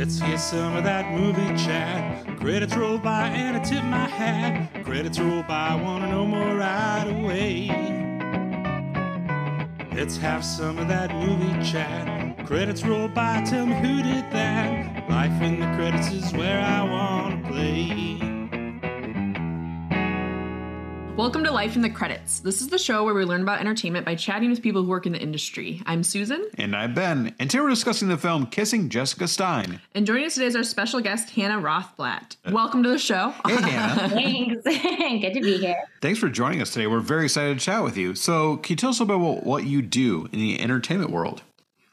Let's hear some of that movie chat. Credits roll by and I tip my hat. Credits roll by, I wanna know more right away. Let's have some of that movie chat. Credits roll by, tell me who did that. Life in the credits is where I wanna play. Welcome to Life in the Credits. This is the show where we learn about entertainment by chatting with people who work in the industry. I'm Susan, And I'm Ben. And today we're discussing the film Kissing Jessica Stein. and joining us today is our special guest, Hannah Rothblatt. Uh, Welcome to the show. Hey, Hannah. Thanks. Good to be here. Thanks for joining us today. We're very excited to chat with you. So, can you tell us a little bit about what, what you do in the entertainment world?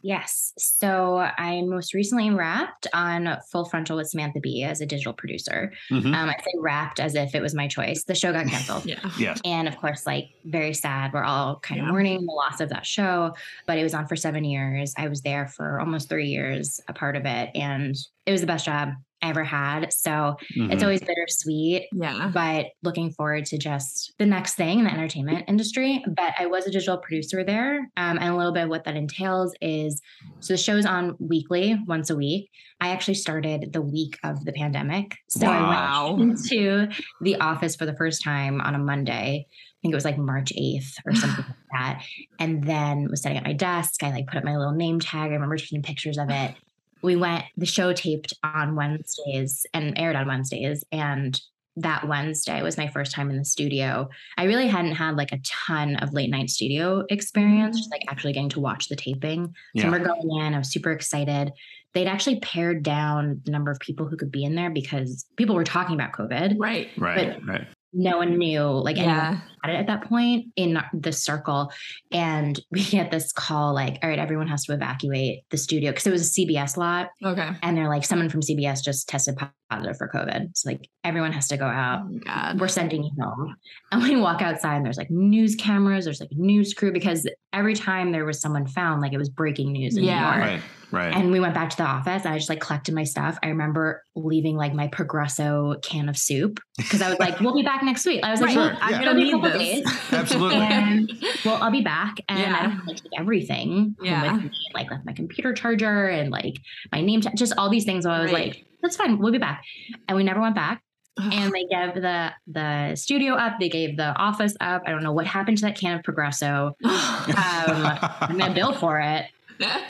Yes. So I most recently wrapped on Full Frontal with Samantha Bee as a digital producer. Mhm. Um, I say wrapped as if it was my choice. The show got canceled. yeah. Yes. And of course, like very sad. We're all kind Yeah. of mourning the loss of that show, but it was on for seven years. I was there for almost three years, a part of it, and it was the best job I ever had. So Mhm. it's always bittersweet. Yeah. but looking forward to just the next thing in the entertainment industry. But I was a digital producer there. Um, and a little bit of what that entails is so the show's on weekly, once a week. I actually started the week of the pandemic. So I went into the office for the first time on a Monday. I think it was like March 8th or something like that. And then was setting up my desk. I like put up my little name tag. I remember taking pictures of it we went the show taped on wednesdays and aired on wednesdays and that wednesday was my first time in the studio i really hadn't had like a ton of late night studio experience just like actually getting to watch the taping so we're going in i was super excited they'd actually pared down the number of people who could be in there because people were talking about covid Right. Right. Right. no one knew like Yeah. Had it at that point in the circle and we get this call like all right everyone has to evacuate the studio because it was a cbs lot Okay. and they're like someone from cbs just tested positive for covid so like everyone has to go Oh out my God. we're sending you home and we walk outside and there's like news cameras there's like news crew because every time there was someone found like it was breaking news in Yeah. New York. Right. Right. And we went back to the office and I just like collected my stuff. I remember leaving like my Progresso can of soup because I was like, we'll be back next week. I was like, Right. well, Sure, I'm yeah. gonna it'll be a need couple Absolutely. And well, I'll be back and Yeah. I don't have to like, take everything Yeah. with me, like left my computer charger and like my name tag, just all these things. So I was Right. like, that's fine, we'll be back. And we never went back. And they gave the the studio up, they gave the office up. I don't know what happened to that can of Progresso. Um, I'm gonna bill for it.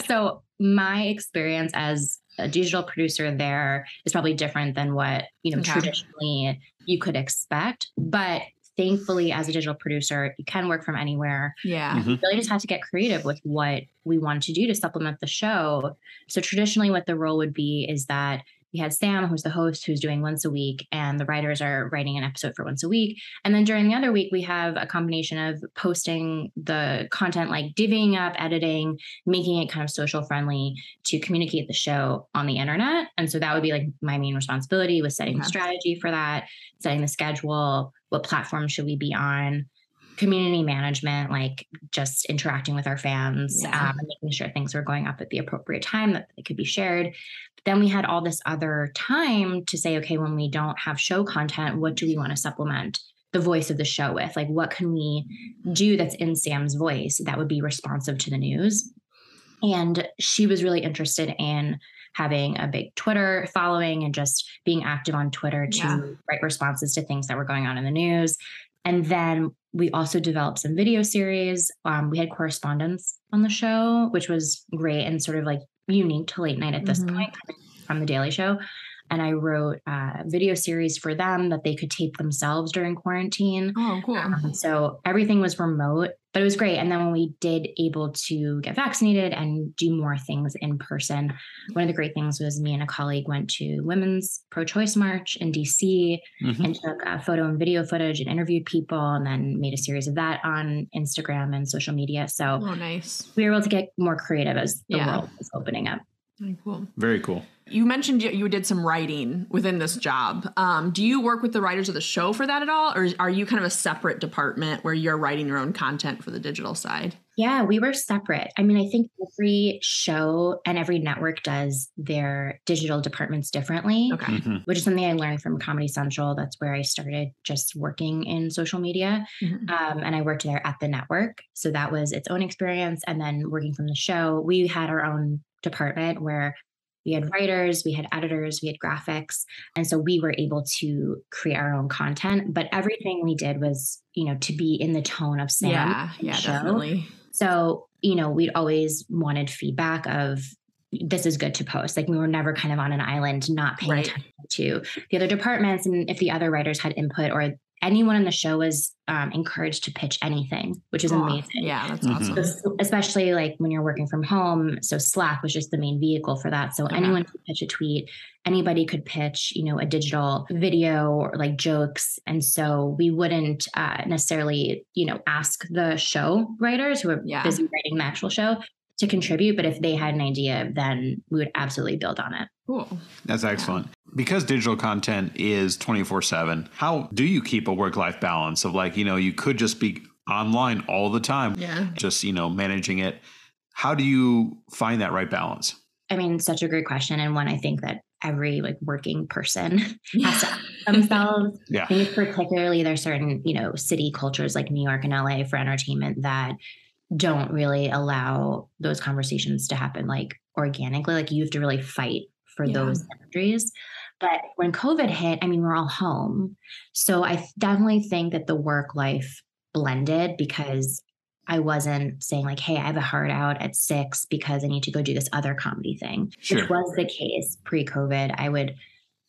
So my experience as a digital producer there is probably different than what you know Okay. traditionally you could expect. But thankfully, as a digital producer, you can work from anywhere. yeah. Mm-hmm. We really just have to get creative with what we want to do to supplement the show. So traditionally, what the role would be is that we had Sam, who's the host, who's doing once a week, and the writers are writing an episode for once a week. And then during the other week, we have a combination of posting the content, like divvying up, editing, making it kind of social friendly to communicate the show on the internet. And so that would be like my main responsibility was setting the strategy for that, setting the schedule, what platform should we be on, community management, like just interacting with our fans, Yeah. um, and making sure things were going up at the appropriate time that they could be shared. Then we had all this other time to say, okay, when we don't have show content, what do we want to supplement the voice of the show with? Like, what can we do that's in Sam's voice that would be responsive to the news? And she was really interested in having a big Twitter following and just being active on Twitter to Yeah. write responses to things that were going on in the news. And then we also developed some video series. Um, we had correspondence on the show, which was great and sort of like unique to late night at this Mhm. point from the Daily Show. And I wrote a video series for them that they could tape themselves during quarantine. Oh, cool. Um, so everything was remote, but it was great. And then when we did able to get vaccinated and do more things in person, one of the great things was me and a colleague went to Women's Pro Choice March in DC Mhm. and took uh, photo and video footage and interviewed people and then made a series of that on Instagram and social media. So Oh, nice. we were able to get more creative as the Yeah. world was opening up. Very cool. Very cool. You mentioned you, you did some writing within this job. Um, do you work with the writers of the show for that at all, or are you kind of a separate department where you're writing your own content for the digital side? Yeah, we were separate. I mean, I think every show and every network does their digital departments differently, Okay. Mhm. which is something I learned from Comedy Central. That's where I started just working in social media. Mhm. Um, and I worked there at the network. So that was its own experience. And then working from the show, we had our own department where we had writers, we had editors, we had graphics. And so we were able to create our own content. But everything we did was, you know, to be in the tone of Sam. yeah, yeah, show. definitely. So, you know, we'd always wanted feedback of this is good to post. Like we were never kind of on an island, not paying Right. attention to the other departments. And if the other writers had input or anyone in the show was um, encouraged to pitch anything, which is Aw, amazing. Yeah, that's Mhm. awesome. So, especially like when you're working from home. So Slack was just the main vehicle for that. So Okay. anyone could pitch a tweet, anybody could pitch, you know, a digital video or like jokes. And so we wouldn't uh, necessarily, you know, ask the show writers who are Yeah. busy writing the actual show to contribute. But if they had an idea, then we would absolutely build on it. Cool. That's excellent. Because digital content is 24 7, how do you keep a work life balance of like, you know, you could just be online all the time, Yeah. just, you know, managing it. How do you find that right balance? I mean, such a great question. And one I think that every like working person has to ask themselves Yeah. I think particularly there's certain, you know, city cultures like New York and LA for entertainment that don't really allow those conversations to happen like organically. Like you have to really fight for Yeah. those boundaries. But when COVID hit, I mean, we're all home. So I definitely think that the work life blended because I wasn't saying like, hey, I have a hard out at six because I need to go do this other comedy thing, Sure. which was the case pre COVID. I would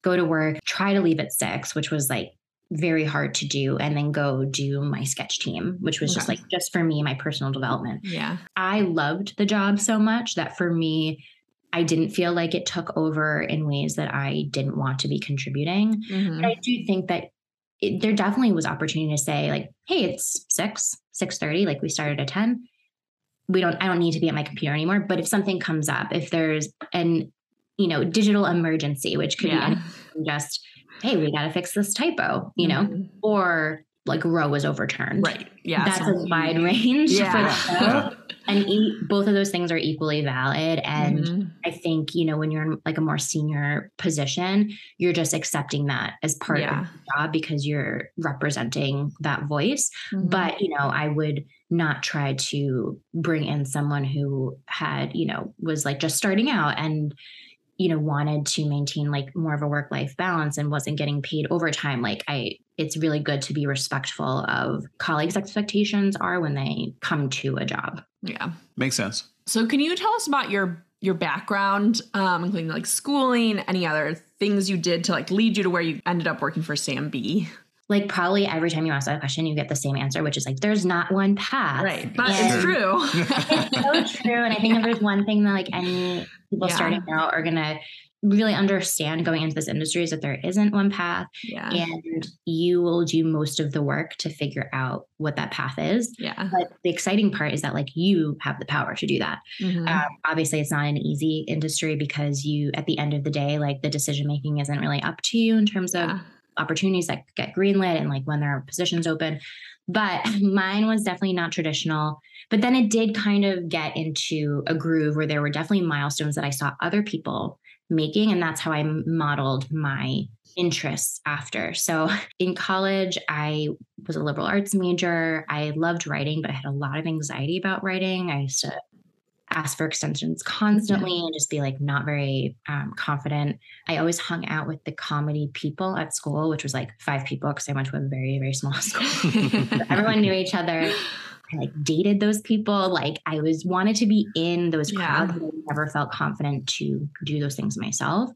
go to work, try to leave at six, which was like very hard to do, and then go do my sketch team, which was just like just for me, my personal development. Yeah. I loved the job so much that for me, I didn't feel like it took over in ways that I didn't want to be contributing. Mhm. But I do think that it, there definitely was opportunity to say like, hey, it's six, six thirty, like we started at ten. We don't. I don't need to be at my computer anymore. But if something comes up, if there's an you know digital emergency, which could be Yeah. anything just hey, we got to fix this typo, you know, Mhm. or like Roe was overturned. Right. Yeah. That's so- a wide range for the Yeah. And e- both of those things are equally valid. And Mhm. I think, you know, when you're in like a more senior position, you're just accepting that as part Yeah. of the job because you're representing that voice. Mhm. But, you know, I would not try to bring in someone who had, you know, was like just starting out and, you know, wanted to maintain like more of a work life balance and wasn't getting paid overtime. Like, I, it's really good to be respectful of colleagues' expectations are when they come to a job. yeah. Makes sense. So can you tell us about your your background, um, including like schooling, any other things you did to like lead you to where you ended up working for Sam Bee? Like, probably every time you ask that question, you get the same answer, which is like, there's not one path. Right. But And- it's true. it's so true. And I think if there's one thing that like any people Yeah. starting out are gonna really understand going into this industry is that there isn't one path yeah. and you will do most of the work to figure out what that path is. Yeah. But the exciting part is that like you have the power to do that. Mhm. Um, obviously, it's not an easy industry because you, at the end of the day, like the decision making isn't really up to you in terms of Yeah. Opportunities that get greenlit and like when there are positions open. But mine was definitely not traditional. But then it did kind of get into a groove where there were definitely milestones that I saw other people making. And that's how I modeled my interests after. So in college, I was a liberal arts major. I loved writing, but I had a lot of anxiety about writing. I used to ask for extensions constantly and just be like not very um, confident. I always hung out with the comedy people at school, which was like five people because I went to a very, very small school. Everyone knew each other. I like dated those people. Like I was wanted to be in those crowds, but I never felt confident to do those things myself.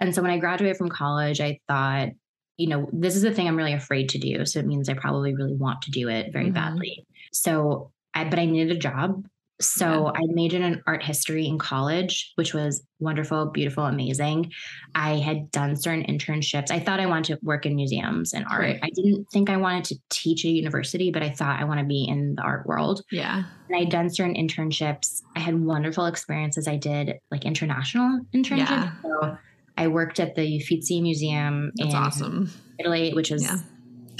And so when I graduated from college, I thought, you know, this is the thing I'm really afraid to do. So it means I probably really want to do it very Mhm. badly. So I, but I needed a job. So I majored in art history in college, which was wonderful, beautiful, amazing. I had done certain internships. I thought I wanted to work in museums and art. Right. I didn't think I wanted to teach at university, but I thought I want to be in the art world. Yeah. And I'd done certain internships. I had wonderful experiences. I did like international internships. Yeah. So I worked at the Uffizi Museum That's in awesome. Italy, which is, Yeah.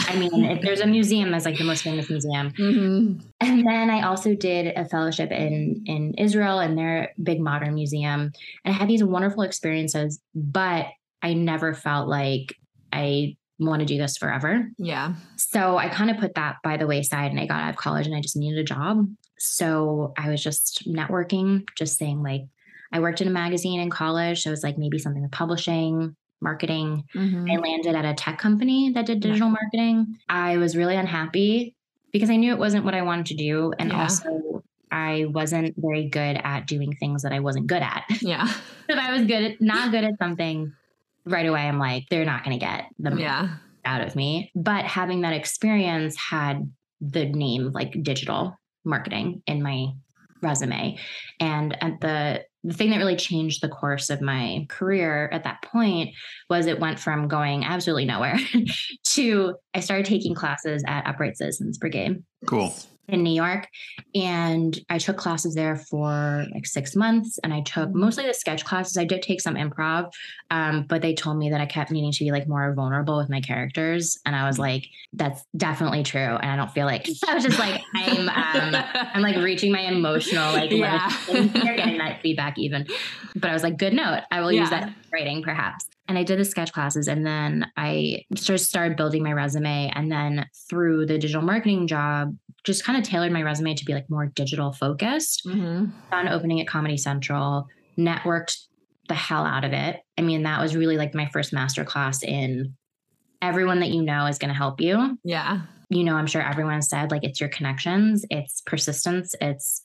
I mean, if there's a museum that's like the most famous museum. hmm And then I also did a fellowship in in Israel and their big modern museum. And I had these wonderful experiences, but I never felt like I want to do this forever. Yeah. So I kind of put that by the wayside and I got out of college and I just needed a job. So I was just networking, just saying like, I worked in a magazine in college. So it was like maybe something with publishing, marketing. Mhm. I landed at a tech company that did digital marketing. I was really unhappy because I knew it wasn't what I wanted to do. And Yeah. also, I wasn't very good at doing things that I wasn't good at. Yeah. if I was good at not good at something right away, I'm like, they're not going to get the Yeah. out of me. But having that experience had the name like digital marketing in my resume. And at the the thing that really changed the course of my career at that point was it went from going absolutely nowhere to I started taking classes at Upright Citizens Brigade Cool. In New York. And I took classes there for like six months. And I took mostly the sketch classes. I did take some improv, um, but they told me that I kept needing to be like more vulnerable with my characters. And I was like, that's definitely true. And I don't feel like I was just like, I'm um I'm like reaching my emotional like Yeah. limit. They're getting that feedback even. But I was like, good note. I will use that writing perhaps. And I did the sketch classes and then I just started building my resume. And then through the digital marketing job, just kind of tailored my resume to be like more digital focused. Mhm. Found opening at Comedy Central, networked the hell out of it. I mean, that was really like my first masterclass in everyone that you know is going to help you Yeah. you know, I'm sure everyone said like it's your connections, it's persistence, it's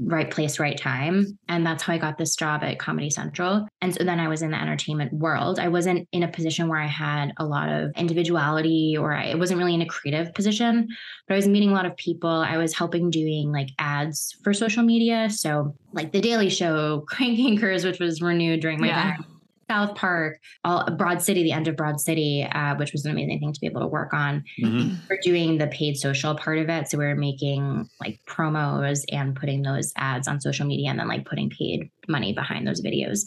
right place, right time. And that's how I got this job at Comedy Central. And so then I was in the entertainment world. I wasn't in a position where I had a lot of individuality or I wasn't really in a creative position, but I was meeting a lot of people. I was helping doing like ads for social media. So like The Daily Show, Crank Yankers, which was renewed during my Yeah. time. South Park, all Broad City, the end of Broad City, uh, which was an amazing thing to be able to work on Mhm. we're doing the paid social part of it. So we are making like promos and putting those ads on social media and then like putting paid money behind those videos.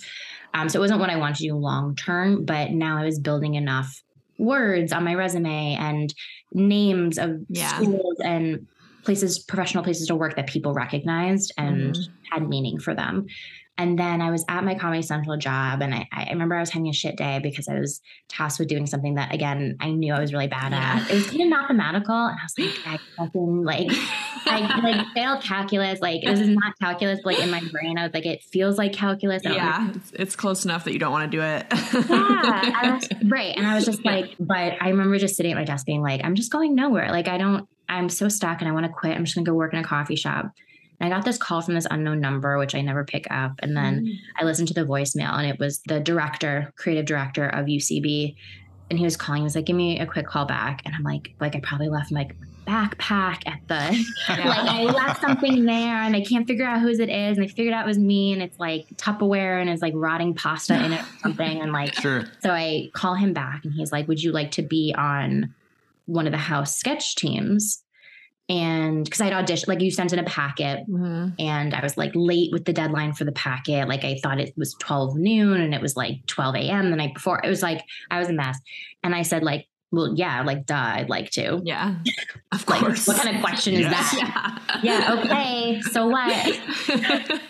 Um, so it wasn't what I wanted to do long term, but now I was building enough words on my resume and names of Yeah. schools and places, professional places to work that people recognized and Mhm. had meaning for them. And then I was at my Comedy Central job, and I, I remember I was having a shit day because I was tasked with doing something that, again, I knew I was really bad Yeah. at. It was kind of mathematical, and I was like, I fucking like, I like failed calculus. Like this is not calculus. But, like in my brain, I was like, it feels like calculus. Yeah. It's, it's close enough that you don't want to do it. yeah, I was, right. And I was just like, but I remember just sitting at my desk being like, I'm just going nowhere. Like, I don't, I'm so stuck and I want to quit. I'm just going to go work in a coffee shop. I got this call from this unknown number, which I never pick up. And then Mm. I listened to the voicemail and it was the director, creative director of UCB. And he was calling, he was like, give me a quick call back. And I'm like, like I probably left my backpack at the Yeah. like I left something there and I can't figure out whose it is. And I figured out it was me and it's like Tupperware and it's like rotting pasta in it or something. And like Sure. so I call him back and he's like, Would you like to be on one of the house sketch teams? And because I'd auditioned, like you sent in a packet Mhm. and I was like late with the deadline for the packet. Like I thought it was 12 noon and it was like 12 a.m. the night before. It was like I was a mess. And I said, like, well, yeah, like duh, I'd like to. Yeah. Of Like, course. what kind of question is Yes. that? Yeah. Yeah, okay. So what?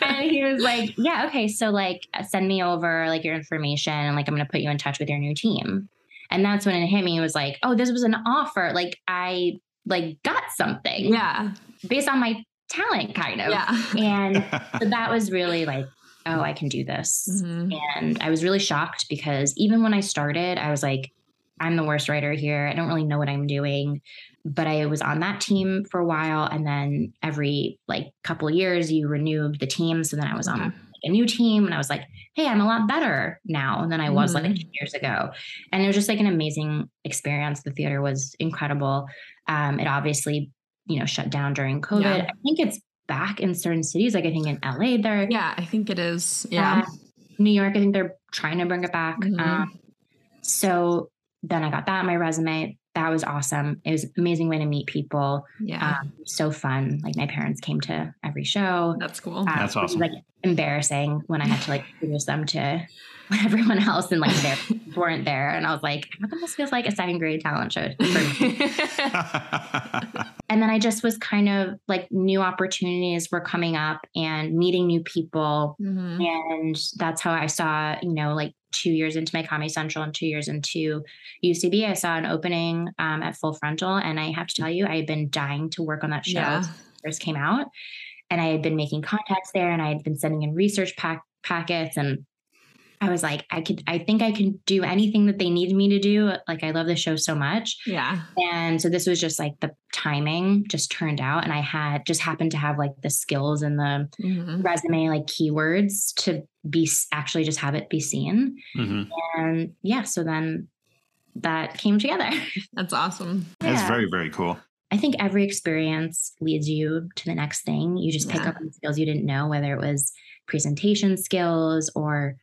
and he was like, "Yeah, okay. So like, send me over like your information, and like I'm gonna put you in touch with your new team." And that's when it hit me. It was like, "Oh, this was an offer. Like I like got something yeah. based on my talent, kind of." Yeah. And so that was really like, "Oh, I can do this." Mhm. And I was really shocked because even when I started, I was like, I'm the worst writer here. I don't really know what I'm doing. But I was on that team for a while. And then every like couple of years, you renew the team. So then I was on Okay. like, a new team and I was like, hey, I'm a lot better now than I was like Mhm. two years ago. And it was just like an amazing experience. The theater was incredible. Um, it obviously, you know, shut down during COVID. Yeah. I think it's back in certain cities. Like I think in LA, there Yeah, I think it is. Yeah. uh, New York, I think they're trying to bring it back. Mhm. Um, so then I got that on my resume. That was awesome. It was an amazing way to meet people. yeah. Um, so fun. Like my parents came to every show. That's cool. Um, That's it was, awesome. like embarrassing when I had to like introduce them to everyone else and like they weren't there. And I was like, how come this feels like a second grade talent show? and then I just was kind of like new opportunities were coming up and meeting new people Mhm. and that's how I saw, you know, like two years into my Comedy Central and two years into UCB, I saw an opening um, at Full Frontal. And I have to tell you, I had been dying to work on that show Yeah. since first came out. And I had been making contacts there and I had been sending in research pack packets and I was like, I could, I think I can do anything that they need me to do. Like, I love the show so much. Yeah. And so this was just like the timing just turned out. And I had just happened to have like the skills and the Mhm. resume, like keywords to be actually just have it be seen. hmm And yeah, so then that came together. That's awesome. That's very, very cool. I think every experience leads you to the next thing. You just pick Yeah. up on skills you didn't know, whether it was presentation skills or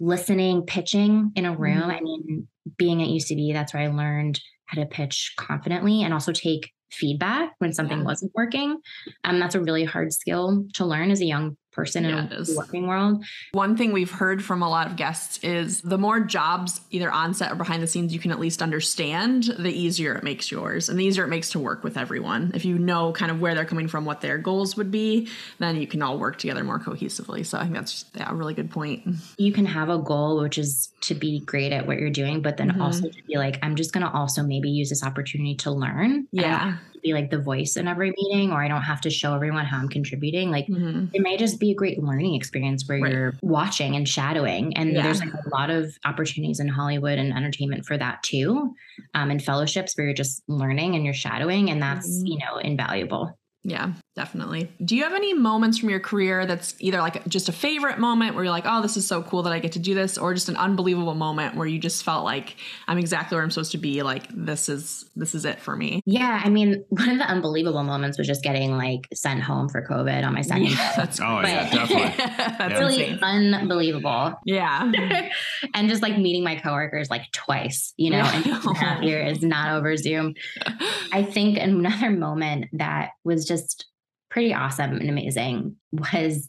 listening, pitching in a room. Mhm. I mean, being at UCB, that's where I learned how to pitch confidently and also take feedback when something Yeah. wasn't working. Um, that's a really hard skill to learn as a young person Yeah, in the working world. One thing we've heard from a lot of guests is the more jobs, either on set or behind the scenes, you can at least understand, the easier it makes yours and the easier it makes to work with everyone. If you know kind of where they're coming from, what their goals would be, then you can all work together more cohesively. So I think that's yeah, a really good point. You can have a goal, which is to be great at what you're doing, but then Mhm. also to be like, I'm just going to also maybe use this opportunity to learn. Yeah. Be like the voice in every meeting or I don't have to show everyone how I'm contributing. Like Mhm. it may just be a great learning experience where Right. you're watching and shadowing. And Yeah. there's like a lot of opportunities in Hollywood and entertainment for that too. Um, and fellowships where you're just learning and you're shadowing and that's, Mhm. you know, invaluable. Yeah, definitely. Do you have any moments from your career that's either like just a favorite moment where you're like, oh, this is so cool that I get to do this, or just an unbelievable moment where you just felt like I'm exactly where I'm supposed to be? Like this is this is it for me. Yeah. I mean, one of the unbelievable moments was just getting like sent home for COVID on my second Yeah, day. that's Oh, yeah, definitely. that's Really insane. unbelievable. Yeah. and just like meeting my coworkers like twice, you know, Yeah. and two and a half year is not over Zoom. I think another moment that was just pretty awesome and amazing was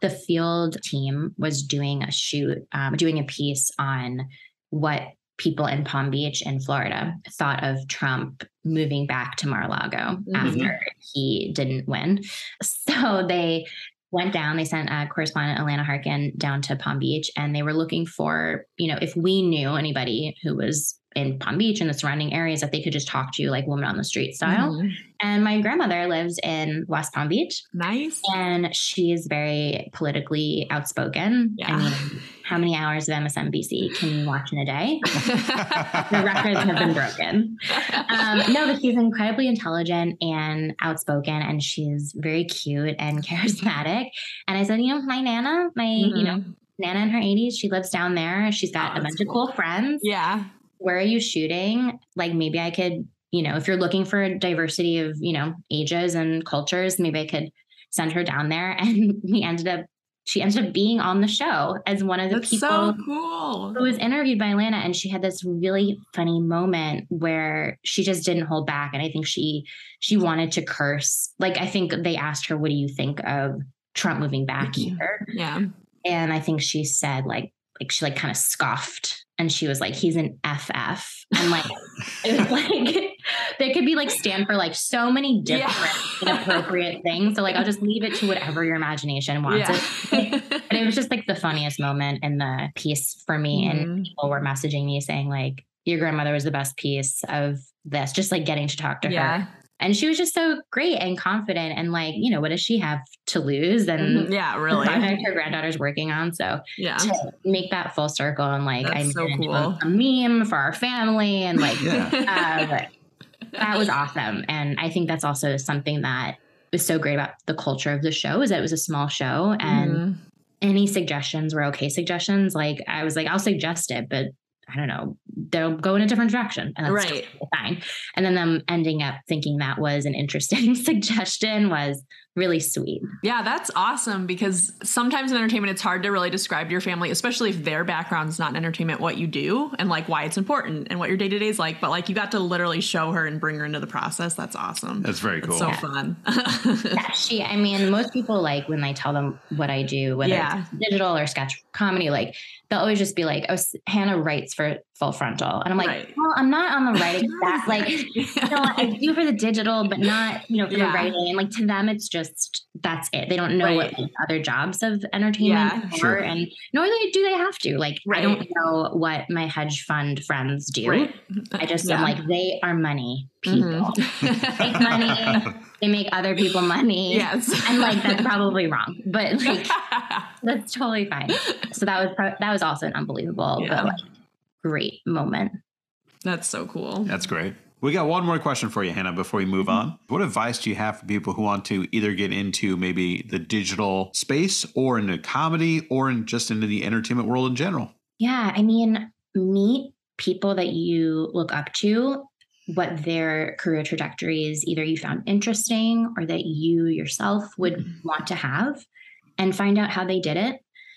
the field team was doing a shoot, um, doing a piece on what people in Palm Beach in Florida thought of Trump moving back to Mar-a-Lago Mhm. after he didn't win. So they went down, they sent a correspondent, Allana Harkin, down to Palm Beach, and they were looking for, you know, if we knew anybody who was in Palm Beach and the surrounding areas that they could just talk to you like woman on the street style. Mhm. And my grandmother lives in West Palm Beach Nice. and she is very politically outspoken. Yeah. I mean, how many hours of MSNBC can you watch in a day? the records have been broken. Um, no, but she's incredibly intelligent and outspoken, and she's very cute and charismatic. And I said, you know, my nana, my you know Mhm. nana in her 80s, she lives down there. She's got Oh, a bunch of cool. cool friends. Yeah. Where are you shooting? Like maybe I could, you know, if you're looking for a diversity of you know ages and cultures, maybe I could send her down there. And we ended up. She ended up being on the show as one of the That's people so cool. who was interviewed by Allana and she had this really funny moment where she just didn't hold back and I think she she wanted to curse like I think they asked her what do you think of Trump moving back here Yeah. and I think she said like like she like kind of scoffed and she was like he's an FF and like it was like they could be like stand for like so many different inappropriate things so like I'll just leave it to whatever your imagination wants Yeah. and it was just like the funniest moment in the piece for me. And Mhm. people were messaging me saying, like, your grandmother was the best piece of this, just like getting to talk to yeah. her. And she was just so great and confident. And like, you know, what does she have to lose? And Mhm. Yeah, really. her granddaughter's working on. So Yeah. to make that full circle and like, I That's made so cool. a, meme for our family and like, Yeah. uh, that was awesome. And I think that's also something that was so great about the culture of the show is that it was a small show and Mhm. any suggestions were okay suggestions. Like I was like, I'll suggest it, but I don't know, they'll go in a different direction. And that's Right. totally fine. And then them ending up thinking that was an interesting suggestion was really sweet. Yeah, that's awesome because sometimes in entertainment, it's hard to really describe to your family, especially if their background's not in entertainment, what you do and like why it's important and what your day to day is like. But like you got to literally show her and bring her into the process. That's awesome. That's very It's cool. so Yeah. fun. Yeah, she, I mean, most people like when I tell them what I do, whether Yeah. it's digital or sketch comedy, like they'll always just be like, oh, Hannah writes for full frontal. And I'm like, Right. well, I'm not on the writing staff. Like, you know, I do for the digital, but not, you know, for Yeah. the writing. And like to them, it's just that's it. They don't know what like, other jobs of entertainment Yeah. are, Sure. and nor they do they have to. Like, I don't know what my hedge fund friends do. Right. I just Yeah. am like, they are money people. Mhm. Make money. They make other people money. yes. And like that's probably wrong, but like That's totally fine. So that was pro- that was also an unbelievable Yeah. but like great moment. That's so cool. That's great. We got one more question for you, Hannah, before we move on. What advice do you have for people who want to either get into maybe the digital space or into comedy or in just into the entertainment world in general? Yeah, I mean, meet people that you look up to, what their career trajectories either you found interesting or that you yourself would Mhm. want to have, and find out how they did it.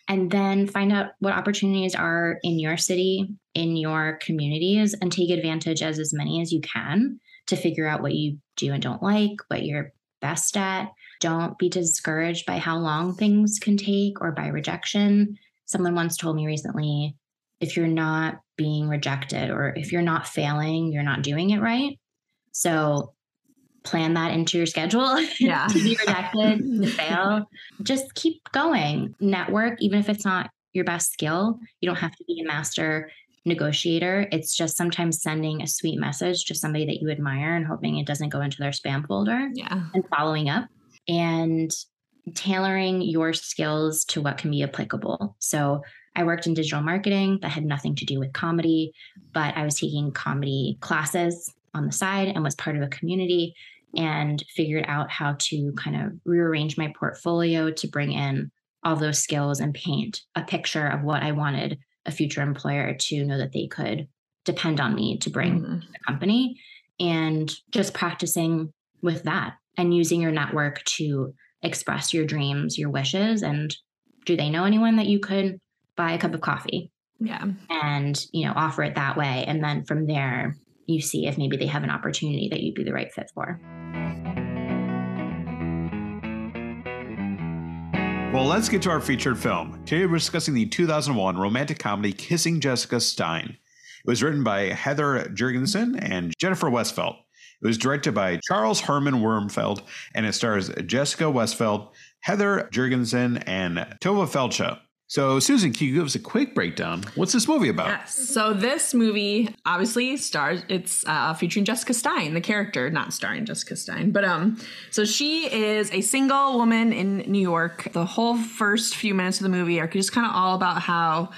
And then find out what opportunities are in your city, in your communities, and take advantage as as many as you can to figure out what you do and don't like, what you're best at. Don't be discouraged by how long things can take or by rejection. Someone once told me recently if you're not being rejected or if you're not failing, you're not doing it right. So plan that into your schedule Yeah. to be rejected, to fail. Just keep going. Network, even if it's not your best skill, you don't have to be a master negotiator. It's just sometimes sending a sweet message to somebody that you admire and hoping it doesn't go into their spam folder Yeah. and following up and tailoring your skills to what can be applicable. So I worked in digital marketing that had nothing to do with comedy, but I was taking comedy classes on the side and was part of a community and figured out how to kind of rearrange my portfolio to bring in all those skills and paint a picture of what I wanted a future employer to know that they could depend on me to bring Mhm. the company and just practicing with that and using your network to express your dreams, your wishes and do they know anyone that you could buy a cup of coffee Yeah. and, you know, offer it that way and then from there you see if maybe they have an opportunity that you'd be the right fit for. Well, let's get to our featured film. Today we're discussing the 2001 romantic comedy Kissing Jessica Stein. It was written by Heather Juergensen and Jennifer Westfeldt. It was directed by Charles Herman Wurmfeld, and it stars Jessica Westfeldt, Heather Juergensen, and Tovah Feldshuh. So, Susan, can you give us a quick breakdown? What's this movie about? Yes. So this movie obviously stars. It's uh, featuring Jessica Stein, the character, not starring Jessica Stein, but um. So she is a single woman in New York. The whole first few minutes of the movie are just kind of all about how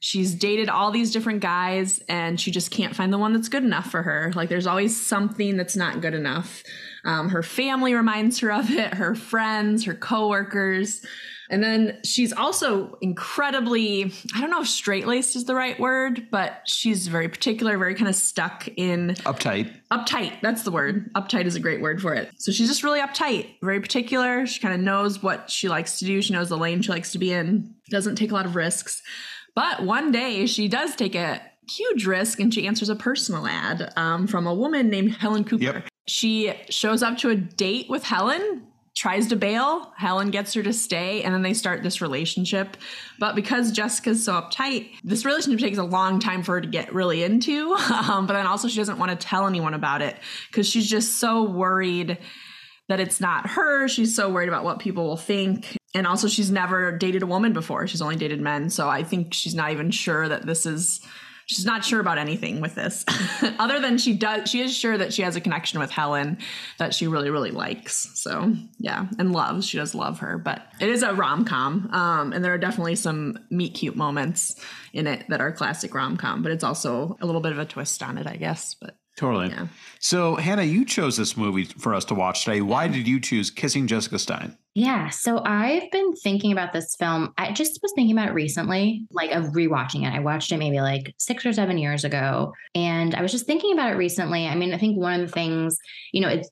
she's dated all these different guys and she just can't find the one that's good enough for her. Like there's always something that's not good enough. Um, her family reminds her of it. Her friends, her coworkers. And then she's also incredibly, I don't know if straight laced is the right word, but she's very particular, very kind of stuck in Uptight. uptight. That's the word. Uptight is a great word for it. So she's just really uptight, very particular. She kind of knows what she likes to do. She knows the lane she likes to be in, doesn't take a lot of risks. But one day she does take a huge risk and she answers a personal ad um, from a woman named Helen Cooper. Yep. She shows up to a date with Helen, tries to bail. Helen gets her to stay, and then they start this relationship. But because Jessica's so uptight, this relationship takes a long time for her to get really into. Um, but then also, she doesn't want to tell anyone about it because she's just so worried that it's not her. She's so worried about what people will think. And also, she's never dated a woman before. She's only dated men. So I think she's not even sure that this is. She's not sure about anything with this, other than she does. She is sure that she has a connection with Helen that she really, really likes. So yeah, and loves. She does love her, but it is a rom com, um, and there are definitely some meet cute moments in it that are classic rom com. But it's also a little bit of a twist on it, I guess. But Totally. Yeah. So, Hannah, you chose this movie for us to watch today. Why did you choose Kissing Jessica Stein? Yeah. So I've been thinking about this film. I just was thinking about it recently, like of rewatching it. I watched it maybe like six or seven years ago. And I was just thinking about it recently. I mean, I think one of the things, you know, it's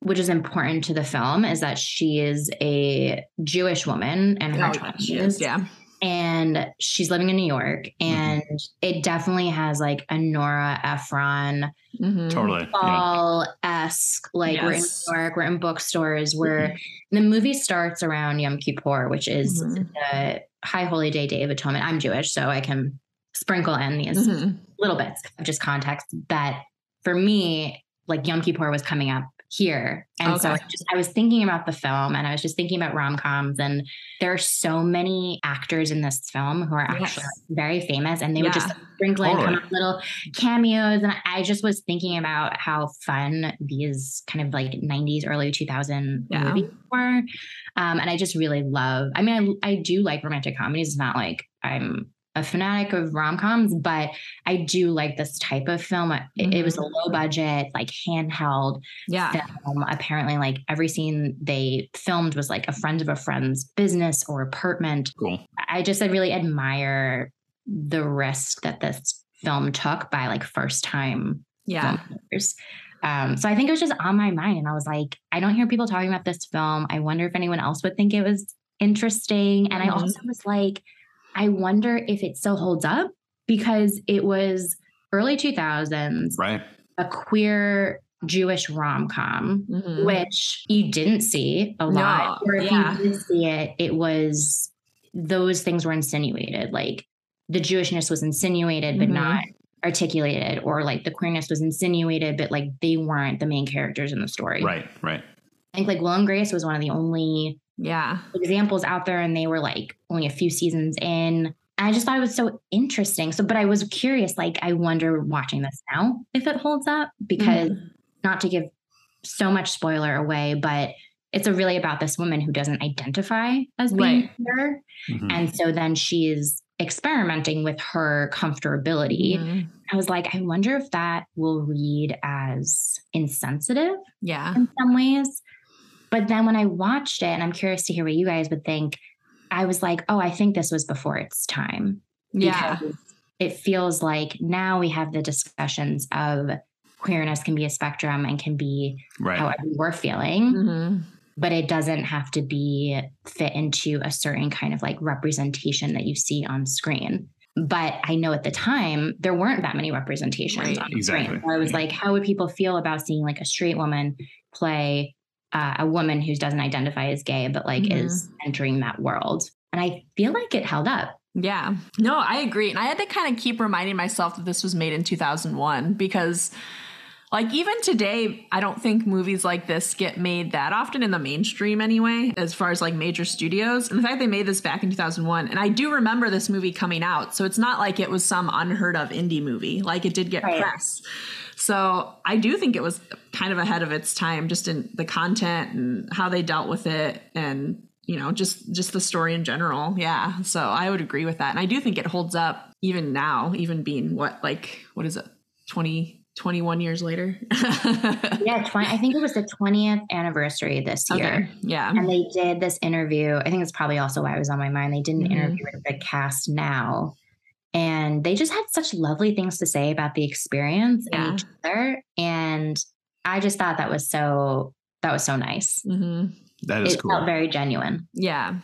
which is important to the film is that she is a Jewish woman and her Oh, yeah, she is, yeah. And she's living in New York. And it definitely has like a Nora Ephron Mhm. Totally. Yeah. fall esque. Like we're in New York, we're in bookstores. Where the movie starts around Yom Kippur, which is Mhm. the High Holy Day, Day of Atonement. I'm Jewish, so I can sprinkle in these Mhm. little bits of just context. That for me, like Yom Kippur was coming up here. And so I, just, I was thinking about the film and I was just thinking about rom coms. And there are so many actors in this film who are actually Yes. very famous and they would just Yeah. sprinkle in Totally. little cameos. And I just was thinking about how fun these kind of like 90s, early 2000 Yeah. movies were. Um, and I just really love, I mean, I, I do like romantic comedies. It's not like I'm a fanatic of rom coms, but I do like this type of film. It, it was a low budget, like handheld Yeah. film. Apparently, like every scene they filmed was like a friend of a friend's business or apartment. Cool. I just I really admire the risk that this film took by like first time Yeah. filmmakers. Um, so I think it was just on my mind, and I was like, I don't hear people talking about this film. I wonder if anyone else would think it was interesting. And I Mhm. also was like, I wonder if it still holds up because it was early 2000s, Right. a queer Jewish rom com, Mhm. which you didn't see a lot. No, or if yeah. you did see it, it was those things were insinuated. Like the Jewishness was insinuated, but Mhm. not articulated, or like the queerness was insinuated, but like they weren't the main characters in the story. Right. Right. I think like Will and Grace was one of the only Yeah. examples out there, and they were like only a few seasons in. And I just thought it was so interesting. So, but I was curious, like, I wonder watching this now if it holds up because Mm-hmm. not to give so much spoiler away, but it's a really about this woman who doesn't identify as being Right. queer. Mhm. And so then she's experimenting with her comfortability. Mhm. I was like, I wonder if that will read as insensitive Yeah. in some ways. But then when I watched it, and I'm curious to hear what you guys would think, I was like, oh, I think this was before its time. Yeah. It feels like now we have the discussions of queerness can be a spectrum and can be Right. however we're feeling, Mhm. but it doesn't have to be fit into a certain kind of like representation that you see on screen. But I know at the time there weren't that many representations Right. on Exactly. screen. So I was like, how would people feel about seeing like a straight woman play uh, a woman who doesn't identify as gay, but like Mhm. is entering that world? And I feel like it held up. Yeah. No, I agree. And I had to kind of keep reminding myself that this was made in 2001 because like even today, I don't think movies like this get made that often in the mainstream anyway, as far as like major studios. And the fact they made this back in 2001, and I do remember this movie coming out. So it's not like it was some unheard of indie movie. Like it did get Right. press. So I do think it was kind of ahead of its time just in the content and how they dealt with it and you know just just the story in general yeah so i would agree with that and i do think it holds up even now even being what like what is it 20 21 years later Yeah, 20, I think it was the 20th anniversary this year. okay yeah And they did this interview. I think it's probably also why it was on my mind. They did an Mhm. interview with the cast now. And they just had such lovely things to say about the experience Yeah. and each other. And I just thought that was so that was so nice. hmm That is it cool. felt very genuine. Yeah.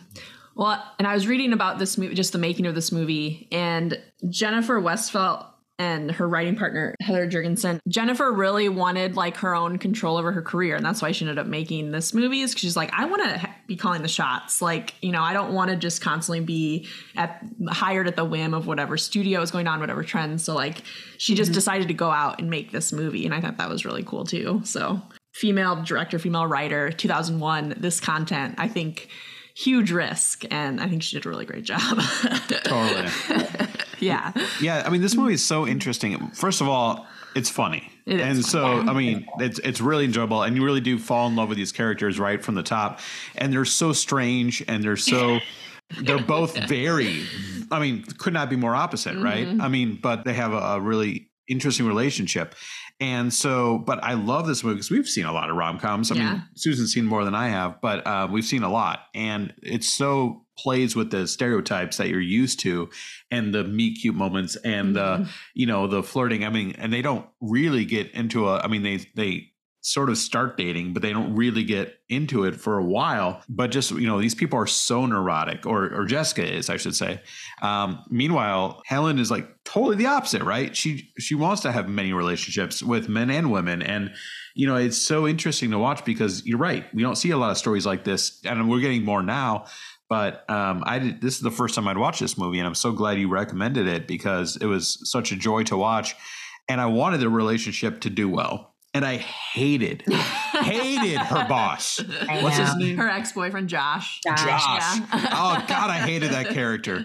Well, and I was reading about this movie, just the making of this movie, and Jennifer Westfeldt and her writing partner Heather Juergensen. Jennifer really wanted like her own control over her career, and that's why she ended up making this movie. Is because she's like, I want to be calling the shots. Like, you know, I don't want to just constantly be at hired at the whim of whatever studio is going on, whatever trends. So like, she just mm-hmm. decided to go out and make this movie, and I thought that was really cool too. So female director, female writer, 2001. This content, I think huge risk and i think she did a really great job Totally. yeah Yeah, I mean, this movie is so interesting. First of all, it's funny, It is and so. I mean, it's it's really enjoyable, and you really do fall in love with these characters right from the top, and they're so strange, and they're so. They're both very, I mean, could not be more opposite, right? Mm-hmm. I mean, but they have a, a really interesting relationship. And so, but I love this movie because we've seen a lot of rom coms. I Yeah. mean, Susan's seen more than I have, but uh, we've seen a lot. And it's so plays with the stereotypes that you're used to and the meet cute moments and Mm-hmm. the, you know, the flirting. I mean, and they don't really get into a, I mean, they, they, sort of start dating but they don't really get into it for a while. But just you know these people are so neurotic or or jessica is i should say. Um meanwhile helen is like totally the opposite right? She she wants to have many relationships with men and women. And you know it's so interesting to watch because you're right. We don't see a lot of stories like this and we're getting more now but um, I did, this is the first time I'd watched this movie, and I'm so glad you recommended it because it was such a joy to watch, and I wanted the relationship to do well. and I hated, hated her boss. I What's his name? Her ex boyfriend Josh. Josh. Josh. Yeah. oh God, I hated that character.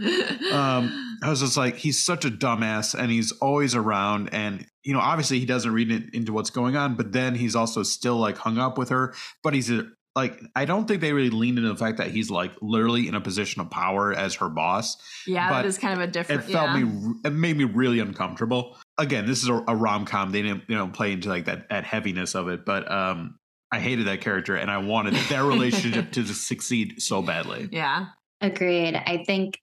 Um, I was just like, he's such a dumbass, and he's always around, and you know, obviously he doesn't read it into what's going on, but then he's also still like hung up with her. But he's a, like, I don't think they really leaned into the fact that he's like literally in a position of power as her boss. yeah, But that is kind of a different. It felt yeah. me, it made me really uncomfortable. Again, this is a, a rom com. They didn't, you know, play into like that that heaviness of it, but um, I hated that character, and I wanted their relationship to succeed so badly. Yeah. Agreed. I think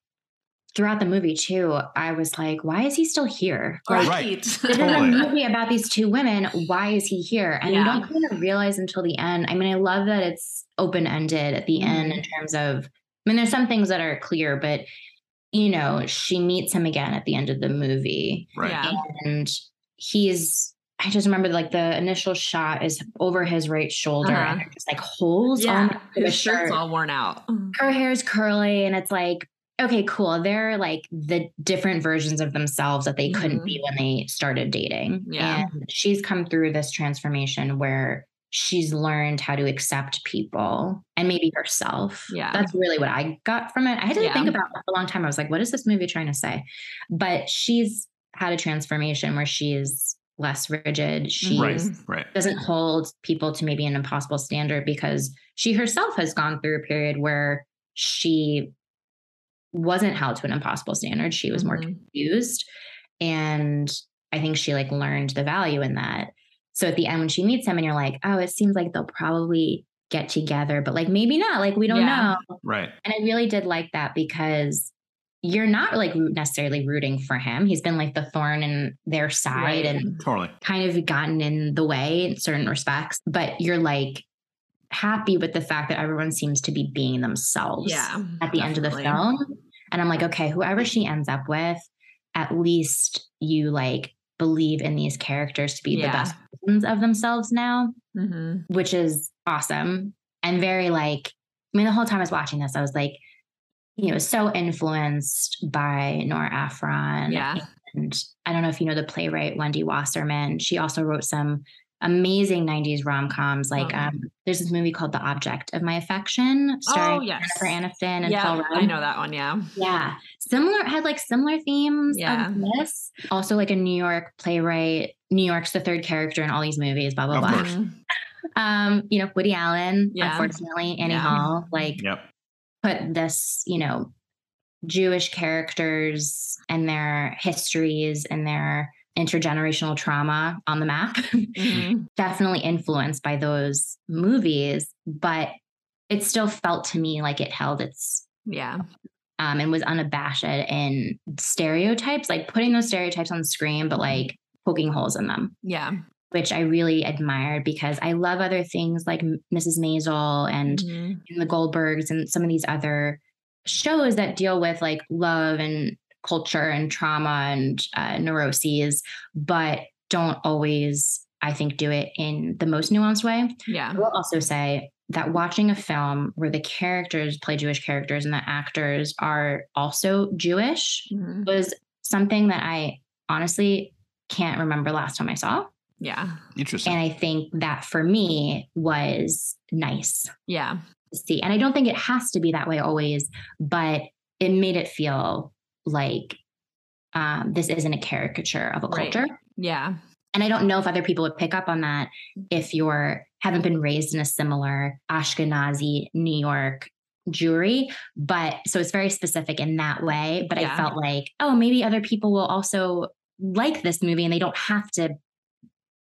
throughout the movie too, I was like, why is he still here? Like, Right. this is a movie about these two women. Why is he here? And you don't kind of realize until the end. I mean, I love that it's open ended at the end Mm-hmm. in terms of, I mean, there's some things that are clear, but you know, she meets him again at the end of the movie Right. Yeah. and he's, I just remember like the initial shot is over his right shoulder Uh-huh. and there's like holes Yeah. on the His shirt's shirt all worn out. her hair's curly and it's like okay cool they're like the different versions of themselves that they couldn't Mhm. be when they started dating Yeah. and she's come through this transformation where she's learned how to accept people and maybe herself Yeah. that's really what i got from it i had to Yeah. think about it for a long time i was like what is this movie trying to say but she's had a transformation where she's less rigid she Right. Right. doesn't hold people to maybe an impossible standard because she herself has gone through a period where she wasn't held to an impossible standard. She was more Mhm. confused. And I think she like learned the value in that. So at the end, when she meets him and you're like, oh, it seems like they'll probably get together, but like maybe not. Like we don't Yeah. know. Right. And I really did like that because you're not like necessarily rooting for him. He's been like the thorn in their side Right. and Totally. kind of gotten in the way in certain respects, but you're like happy with the fact that everyone seems to be being themselves Yeah. at the end of the film. And I'm like, okay, whoever she ends up with, at least you like believe in these characters to be Yeah. the best versions of themselves now, hmm which is awesome and very like, I mean, the whole time I was watching this, I was like, you know, so influenced by Nora Ephron. Yeah. And I don't know if you know the playwright Wendy Wasserman. She also wrote some amazing 90s rom-coms. Like Oh. um, there's this movie called The Object of My Affection, starring Oh, yes. Jennifer Aniston and Yeah. Paul Rudd. I know that one. Yeah. Yeah. Similar had like similar themes Yeah. of this. Also like a New York playwright. New York's the third character in all these movies, blah, blah, Of blah. course. Um, you know, Woody Allen, Yeah. unfortunately, Annie Yeah. Hall, like Yep. put this, you know, Jewish characters and their histories and their intergenerational trauma on the map. Mhm. Definitely influenced by those movies, but it still felt to me like it held its Yeah. um and was unabashed in stereotypes, like putting those stereotypes on the screen, but like poking holes in them Yeah. which I really admired because I love other things like Mrs. Maisel and, Mhm. and the Goldbergs and some of these other shows that deal with like love and culture and trauma and uh, neuroses, but don't always, I think, do it in the most nuanced way. Yeah. I will also say that watching a film where the characters play Jewish characters and the actors are also Jewish Mhm. was something that I honestly can't remember last time I saw. Yeah. Interesting. And I think that for me was nice Yeah. see. And I don't think it has to be that way always, but it made it feel like um, this isn't a caricature of a Right. culture. Yeah. And I don't know if other people would pick up on that if you're haven't been raised in a similar Ashkenazi New York Jewry, but so it's very specific in that way. But Yeah. I felt like, oh, maybe other people will also like this movie and they don't have to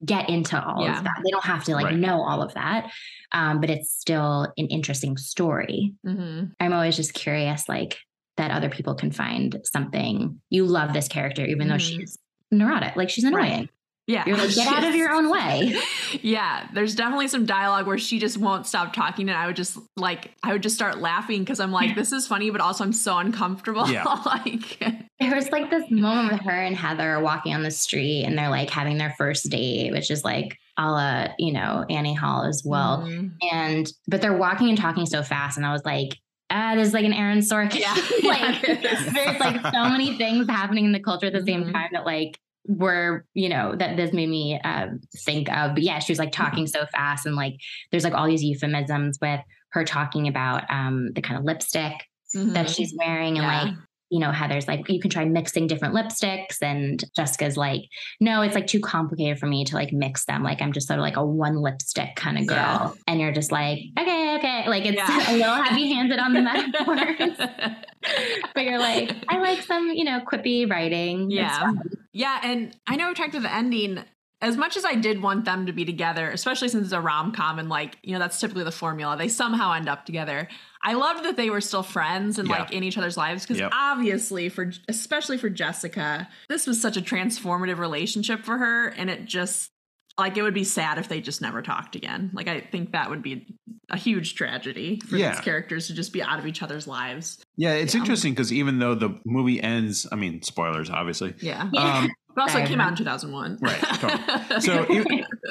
get into all Yeah. of that. They don't have to like Right. know all of that. Um, but it's still an interesting story. hmm I'm always just curious, like that other people can find something. You love this character, even though Mhm. she's neurotic, like she's annoying. Right. Yeah. You're like, get out of your own way. Yeah, there's definitely some dialogue where she just won't stop talking, and I would just like, I would just start laughing because I'm like, this is funny, but also I'm so uncomfortable. Yeah. like, There was like this moment with her and Heather walking on the street and they're like having their first date, which is like a la, you know, Annie Hall as well. Mhm. And, but they're walking and talking so fast. And I was like, ah, there's like an Aaron Sorkin. Yeah. like, there's like so many things happening in the culture at the same Mhm. time that like were you know that this made me um, think of but yeah she was like talking so fast and like there's like all these euphemisms with her talking about um the kind of lipstick that Mhm. she's wearing and Yeah. like you know heather's like you can try mixing different lipsticks and jessica's like no it's like too complicated for me to like mix them like i'm just sort of like a one lipstick kind of girl Yeah. and you're just like okay okay like it's Yeah. a little heavy handed on the metaphors but you're like i like some you know quippy writing Yeah. Yeah, and I know we talked to the ending. As much as I did want them to be together, especially since it's a rom com and like, you know, that's typically the formula, they somehow end up together. I loved that they were still friends and Yeah. like in each other's lives because Yep. obviously, for especially for Jessica, this was such a transformative relationship for her. And it just, like, it would be sad if they just never talked again. Like, I think that would be a huge tragedy for Yeah. these characters to just be out of each other's lives. Yeah, it's Yeah. interesting because even though the movie ends, I mean, spoilers, obviously. Yeah. Um, But also, it came out in 2001. Right, totally. So,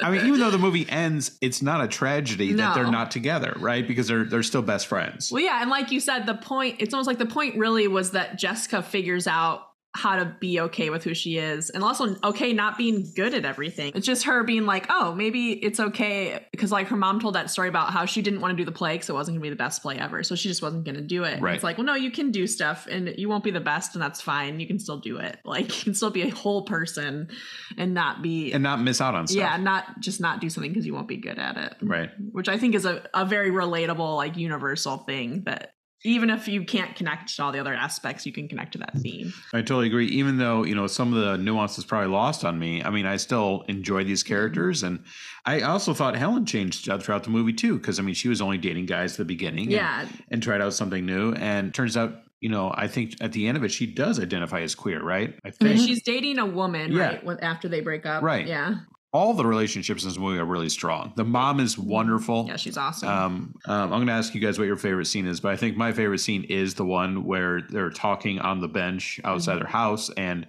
I mean, even though the movie ends, it's not a tragedy that they're not together, right? Because they're they're still best friends. Well, yeah, and like you said, the point it's almost like the point really was that Jessica figures out how to be okay with who she is and also okay not being good at everything. It's just her being like, "Oh, maybe it's okay" because like her mom told that story about how she didn't want to do the play cuz it wasn't going to be the best play ever. So she just wasn't going to do it. And Right. It's like, "Well, no, you can do stuff and you won't be the best and that's fine. You can still do it. Like you can still be a whole person and not be and not miss out on stuff. yeah, not just not do something because you won't be good at it Right. which I think is a, a very relatable, like universal thing that even if you can't connect to all the other aspects, you can connect to that theme. I totally agree. Even though, you know, some of the nuances probably lost on me. I mean, I still enjoy these mm-hmm. characters. And I also thought Helen changed throughout the movie too. Cause I mean, she was only dating guys at the beginning and, Yeah. and tried out something new. And turns out, you know, I think at the end of it, she does identify as queer, right? I And think she's dating a woman, Yeah. right? After they break up. Right. Yeah. All the relationships in this movie are really strong. The mom is wonderful. Yeah, she's awesome. Um, um, I'm going to ask you guys what your favorite scene is, but I think my favorite scene is the one where they're talking on the bench outside their house, and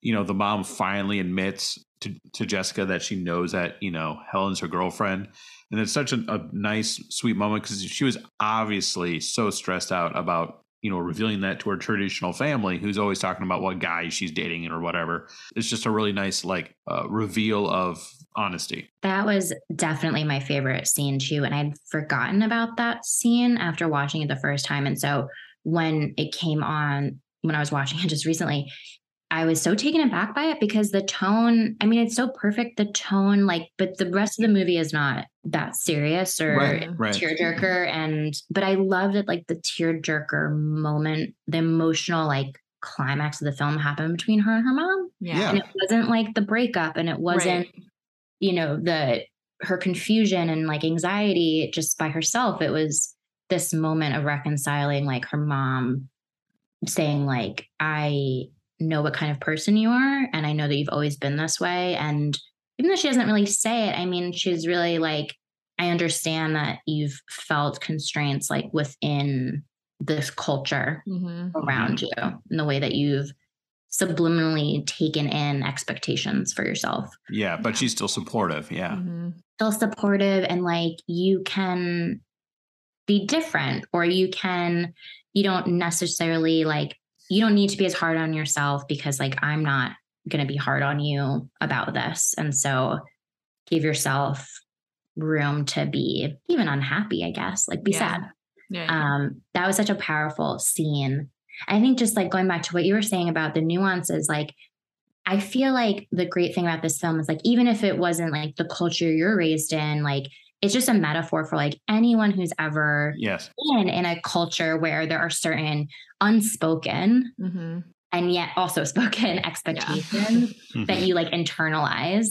you know the mom finally admits to, to Jessica that she knows that you know Helen's her girlfriend, and it's such a, a nice, sweet moment because she was obviously so stressed out about you know revealing that to her traditional family, who's always talking about what guy she's dating or whatever. It's just a really nice like uh, reveal of honesty. That was definitely my favorite scene too. And I'd forgotten about that scene after watching it the first time. And so when it came on, when I was watching it just recently, I was so taken aback by it because the tone, I mean, it's so perfect. The tone, like, but the rest of the movie is not that serious or Right, right. tearjerker. And, but I loved it, like the tearjerker moment, the emotional, like, climax of the film happened between her and her mom. Yeah. And it wasn't like the breakup and it wasn't, Right. you know the her confusion and like anxiety just by herself it was this moment of reconciling like her mom saying like i know what kind of person you are and i know that you've always been this way and even though she doesn't really say it i mean she's really like i understand that you've felt constraints like within this culture Mhm. around you in the way that you've subliminally taken in expectations for yourself Yeah, but she's still supportive. Yeah. Mhm. still supportive and like you can be different or you can you don't necessarily like you don't need to be as hard on yourself because like I'm not going to be hard on you about this and so give yourself room to be even unhappy I guess like be Yeah. sad Yeah. um that was such a powerful scene i think just like going back to what you were saying about the nuances like i feel like the great thing about this film is like even if it wasn't like the culture you're raised in like it's just a metaphor for like anyone who's ever Yes. been in a culture where there are certain unspoken Mhm. and yet also spoken expectations that you like internalize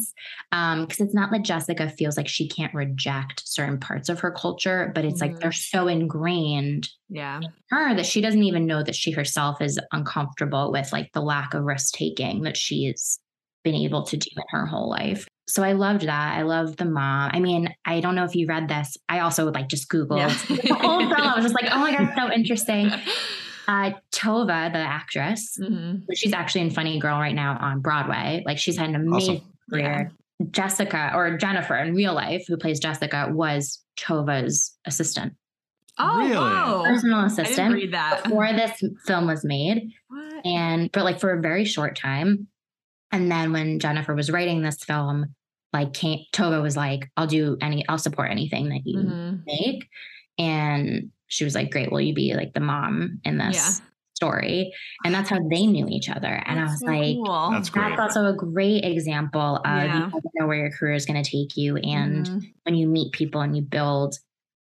um because it's not that jessica feels like she can't reject certain parts of her culture but it's like Mhm. they're so ingrained Yeah. her that she doesn't even know that she herself is uncomfortable with like the lack of risk taking that she's been able to do in her whole life. So I loved that. I loved the mom. I mean, I don't know if you read this. I also like just Googled Yeah. the whole film. I was just like, oh my God, so interesting. Uh, Tovah, the actress, Mhm. she's actually in Funny Girl right now on Broadway. Like she's had an amazing Awesome. career. Jessica or Jennifer in real life, who plays Jessica, was Tovah's assistant, Oh, Really? wow. personal I didn't assistant read that. before this film was made What? and but like for a very short time And then when Jennifer was writing this film, like came, Tovah was like, I'll do any, I'll support anything that you Mhm. make. And she was like, Great, will you be like the mom in this Yeah. story? And that's how they knew each other. And I was so like, cool. That's great. that's also a great example of Yeah. you know where your career is going to take you. And Mhm. when you meet people and you build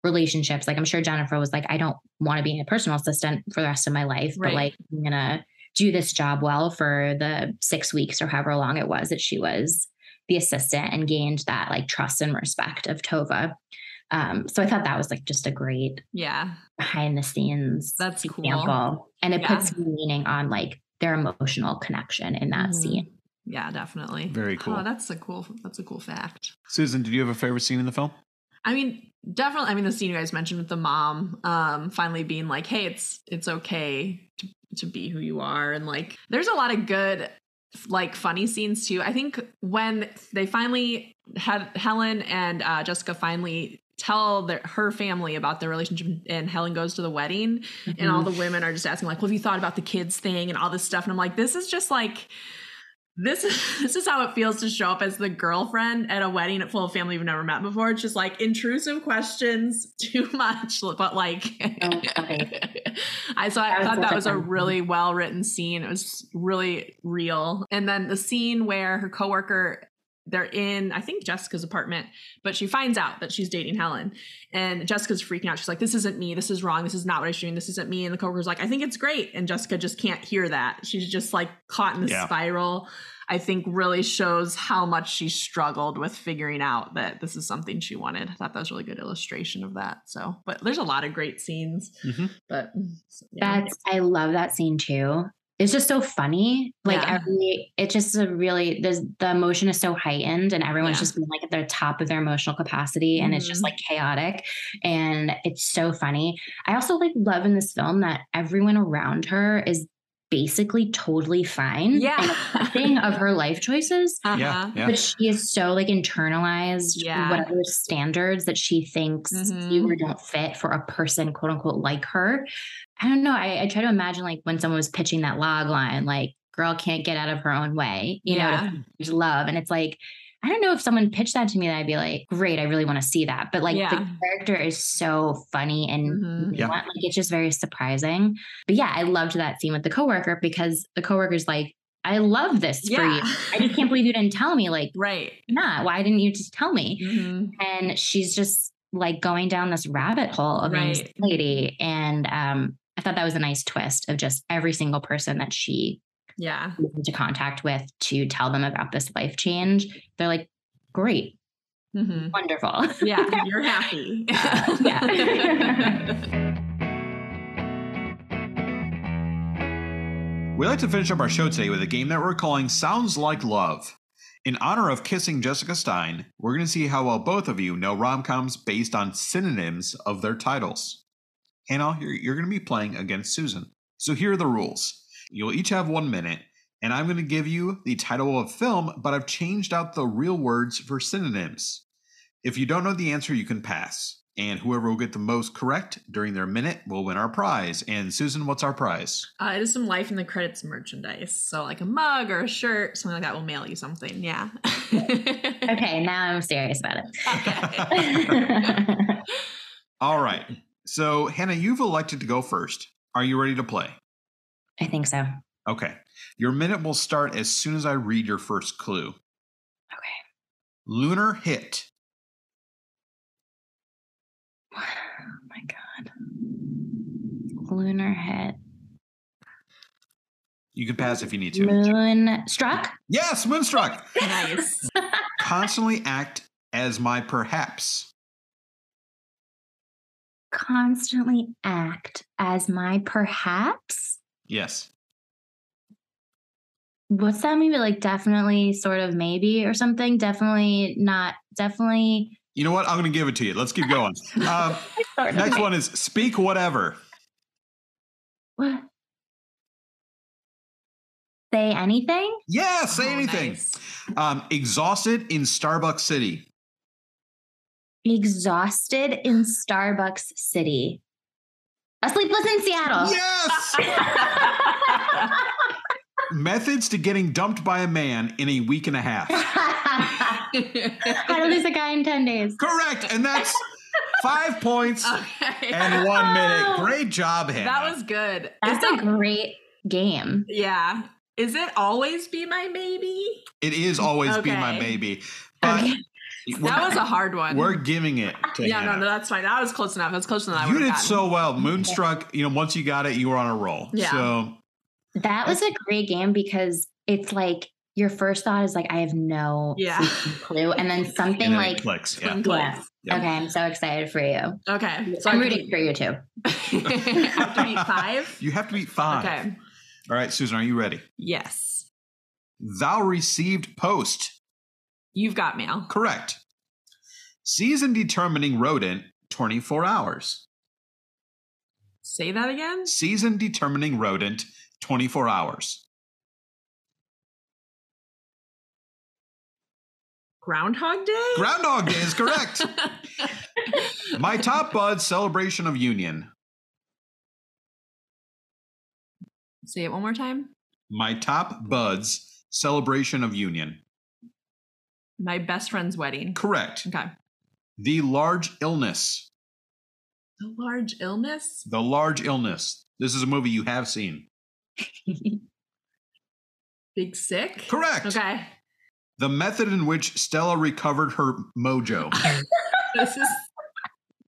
relationships, like I'm sure Jennifer was like, I don't want to be a personal assistant for the rest of my life, Right. but like I'm gonna do this job well for the six weeks or however long it was that she was the assistant and gained that like trust and respect of Tovah. Um, so I thought that was like just a great yeah. behind the scenes That's cool. And it Yeah. puts meaning on like their emotional connection in that Mhm. scene. Yeah, definitely. Very cool. Oh, that's a cool. That's a cool fact. Susan, did you have a favorite scene in the film? I mean, definitely. I mean, the scene you guys mentioned with the mom, um, finally being like, "Hey, it's it's okay to to be who you are," and like, there's a lot of good, like, funny scenes too. I think when they finally had Helen and uh, Jessica finally tell their, her family about their relationship, and Helen goes to the wedding, and all the women are just asking like, "Well, have you thought about the kids thing and all this stuff?" And I'm like, "This is just like." This is this is how it feels to show up as the girlfriend at a wedding full of family you've never met before. It's just like intrusive questions, too much, but like Oh, funny. I so I thought that was a really well written scene. It was really real. And then the scene where her coworker they're in I think Jessica's apartment, but she finds out that she's dating Helen. And Jessica's freaking out. She's like, This isn't me. This is wrong. This is not what I should doing. This isn't me. And the coworker's like, I think it's great. And Jessica just can't hear that. She's just like caught in the Yeah. spiral. I think really shows how much she struggled with figuring out that this is something she wanted. I thought that was a really good illustration of that. So, but there's a lot of great scenes. Mhm. But yeah. That's I love that scene too. It's just so funny. Like Yeah. every it's just a really there's the emotion is so heightened and everyone's Yeah. just being like at the top of their emotional capacity and it's just Mhm. like chaotic and it's so funny. I also like love in this film that everyone around her is basically totally fine Yeah. Thing of her life choices. Uh-huh. Yeah, yeah. But she is so like internalized Yeah. whatever standards that she thinks Mhm. do or don't fit for a person, quote unquote, like her. I don't know. I, I try to imagine like when someone was pitching that log line, like girl can't get out of her own way, you Yeah. know, to find love. And it's like, I don't know if someone pitched that to me that I'd be like, great, I really want to see that. But like Yeah. the character is so funny and Mhm. Yeah. like it's just very surprising. But yeah, I loved that scene with the coworker because the coworker's like, I love this for you. I just can't believe you didn't tell me. Like, right. not. Why didn't you just tell me? Mhm. And she's just like going down this rabbit hole of Right. anxiety. And um, I thought that was a nice twist of just every single person that she Yeah. comes into contact with to tell them about this life change. They're like, great, mm-hmm. wonderful. Yeah. You're happy. Uh, yeah. We like to finish up our show today with a game that we're calling Sounds Like Love. In honor of kissing Jessica Stein, we're going to see how well both of you know rom coms based on synonyms of their titles. Hannah, you're, you're going to be playing against Susan. So here are the rules you'll each have one minute, and I'm going to give you the title of film, but I've changed out the real words for synonyms. If you don't know the answer, you can pass. And whoever will get the most correct during their minute will win our prize. And Susan, what's our prize? Uh, it is some life in the credits merchandise. So like a mug or a shirt, something like that will mail you something. Yeah. okay, now I'm serious about Okay. it. All right. So, Hannah, you've elected to go first. Are you ready to play? I think so. Okay. Your minute will start as soon as I read your first clue. Okay. Lunar hit. Oh my God. Lunar hit. You can pass if you need to. Moon struck. Yes, Moonstruck. nice. Constantly act as my perhaps. Constantly act as my perhaps. Yes. What's that mean? Like definitely, sort of, maybe, or something. Definitely not. Definitely. You know what? I'm going to give it to you. Let's keep going. Um, next one is speak whatever. What? Say anything? Yeah, say Oh, anything. nice. Um, exhausted in Starbucks City. Exhausted in Starbucks City. A sleepless in Seattle. Yes. Methods to getting dumped by a man in a week and a half. How to lose a guy in 10 days. Correct. And that's five points okay. and one minute. Oh. Great job, Hannah. that was good. Is That's a that, great game. yeah. Is it always be my baby? it is always be my baby. But Okay. We're, That was a hard one. we're giving it to yeah, no, Hannah. no, that's fine. That was close enough. That's closer than I you did have so well. Moonstruck, you know, once you got it, you were on a roll. Yeah. So That was a great game because it's like your first thought is like, I have no Yeah. clue. And then something and then like, clicks. Yeah. yeah. Yep. Okay, I'm so excited for you. Okay. So I'm rooting for you too. I have to beat five. You have to beat five. Okay. All right, Susan, are you ready? Yes. Thou received post. You've got mail. Correct. Season determining rodent, 24 hours. Say that again. Season determining rodent, 24 hours. Groundhog Day. Groundhog Day is correct. My top bud celebration of union. Say it one more time. My top buds celebration of union. My best friend's wedding. Correct. Okay. The large illness. The large illness. The large illness. This is a movie you have seen. Big sick. Correct. Okay. The method in which Stella recovered her mojo. This is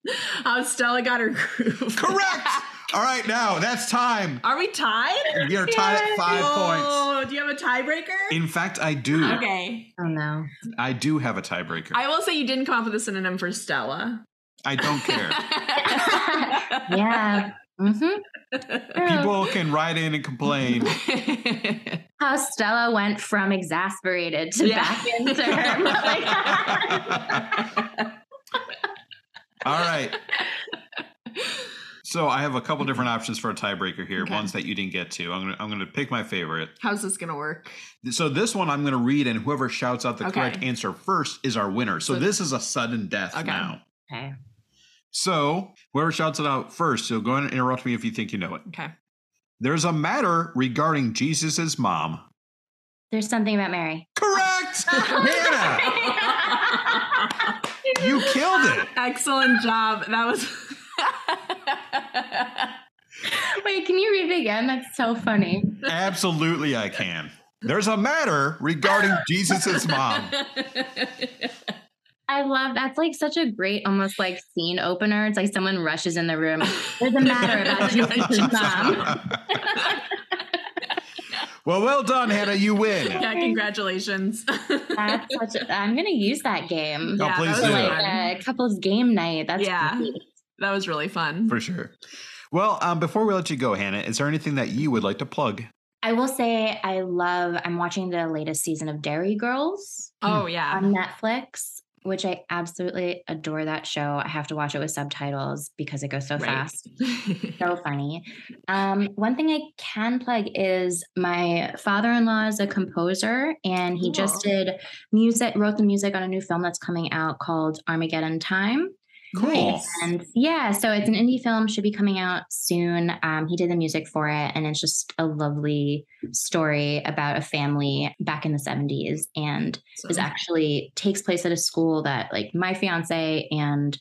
how Stella got her groove. Correct. All right, now that's time. Are we tied? You're tied at five points. Oh, do you have a tiebreaker? In fact, I do. Okay. Oh no. I do have a tiebreaker. I will say you didn't come up with a synonym for Stella. I don't care. Yeah. Mm-hmm. People can write in and complain. How Stella went from exasperated to Yeah. back into her. like, All right. So I have a couple different mm-hmm. options for a tiebreaker here. Okay. Ones that you didn't get to. I'm gonna I'm gonna pick my favorite. How's this gonna work? So this one I'm gonna read, and whoever shouts out the Okay. correct answer first is our winner. So So- this is a sudden death Okay. now. okay. So whoever shouts it out first, so go ahead and interrupt me if you think you know it. Okay. There's a matter regarding Jesus's mom. There's something about Mary. Correct, Hannah. You killed it. Excellent job. That was. Wait, can you read it again? That's so funny. Absolutely, I can. There's a matter regarding Jesus's mom. I love that's like such a great, almost like scene opener. It's like someone rushes in the room. There's a matter about Jesus' mom. well, well done, Hannah. You win. yeah, congratulations. That's such a, I'm gonna use that game. Oh, Yeah, please that do. was Like a couple's game night. That's Yeah. great. That was really fun. For sure. Well, um, before we let you go, Hannah, is there anything that you would like to plug? I will say I love I'm watching the latest season of Derry Girls Oh yeah. on Netflix, which I absolutely adore that show. I have to watch it with subtitles because it goes so Right. fast. so funny. Um, one thing I can plug is my father-in-law is a composer, and he just did music, wrote the music on a new film that's coming out called Armageddon Time. Cool. And yeah, so it's an indie film, should be coming out soon. Um, he did the music for it, and it's just a lovely story about a family back in the 70s. And is actually takes place at a school that like my fiance and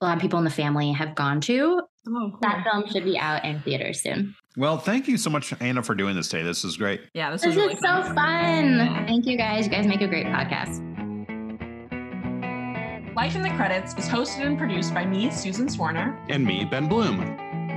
a lot of people in the family have gone to. Oh, cool. That film should be out in theaters soon. Well, thank you so much, Hannah, for doing this today. This is great. Yeah, this, This was really is so fun. fun. Thank you guys. You guys make a great podcast. Life in the Credits is hosted and produced by me, Susan Swarner. And me, Ben Bloom.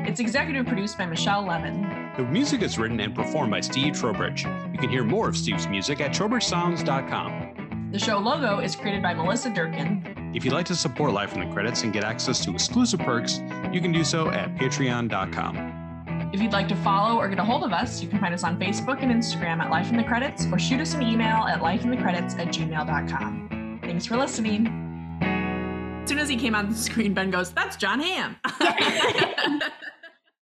It's executive produced by Michelle Levin. The music is written and performed by Steve Trowbridge. You can hear more of Steve's music at trowbridgesounds.com. The show logo is created by Melissa Durkin. If you'd like to support Life in the Credits and get access to exclusive perks, you can do so at patreon.com. If you'd like to follow or get a hold of us, you can find us on Facebook and Instagram at Life in the Credits or shoot us an email at lifeinthecredits at gmail.com. Thanks for listening. As soon as he came on the screen, Ben goes, That's Jon Hamm.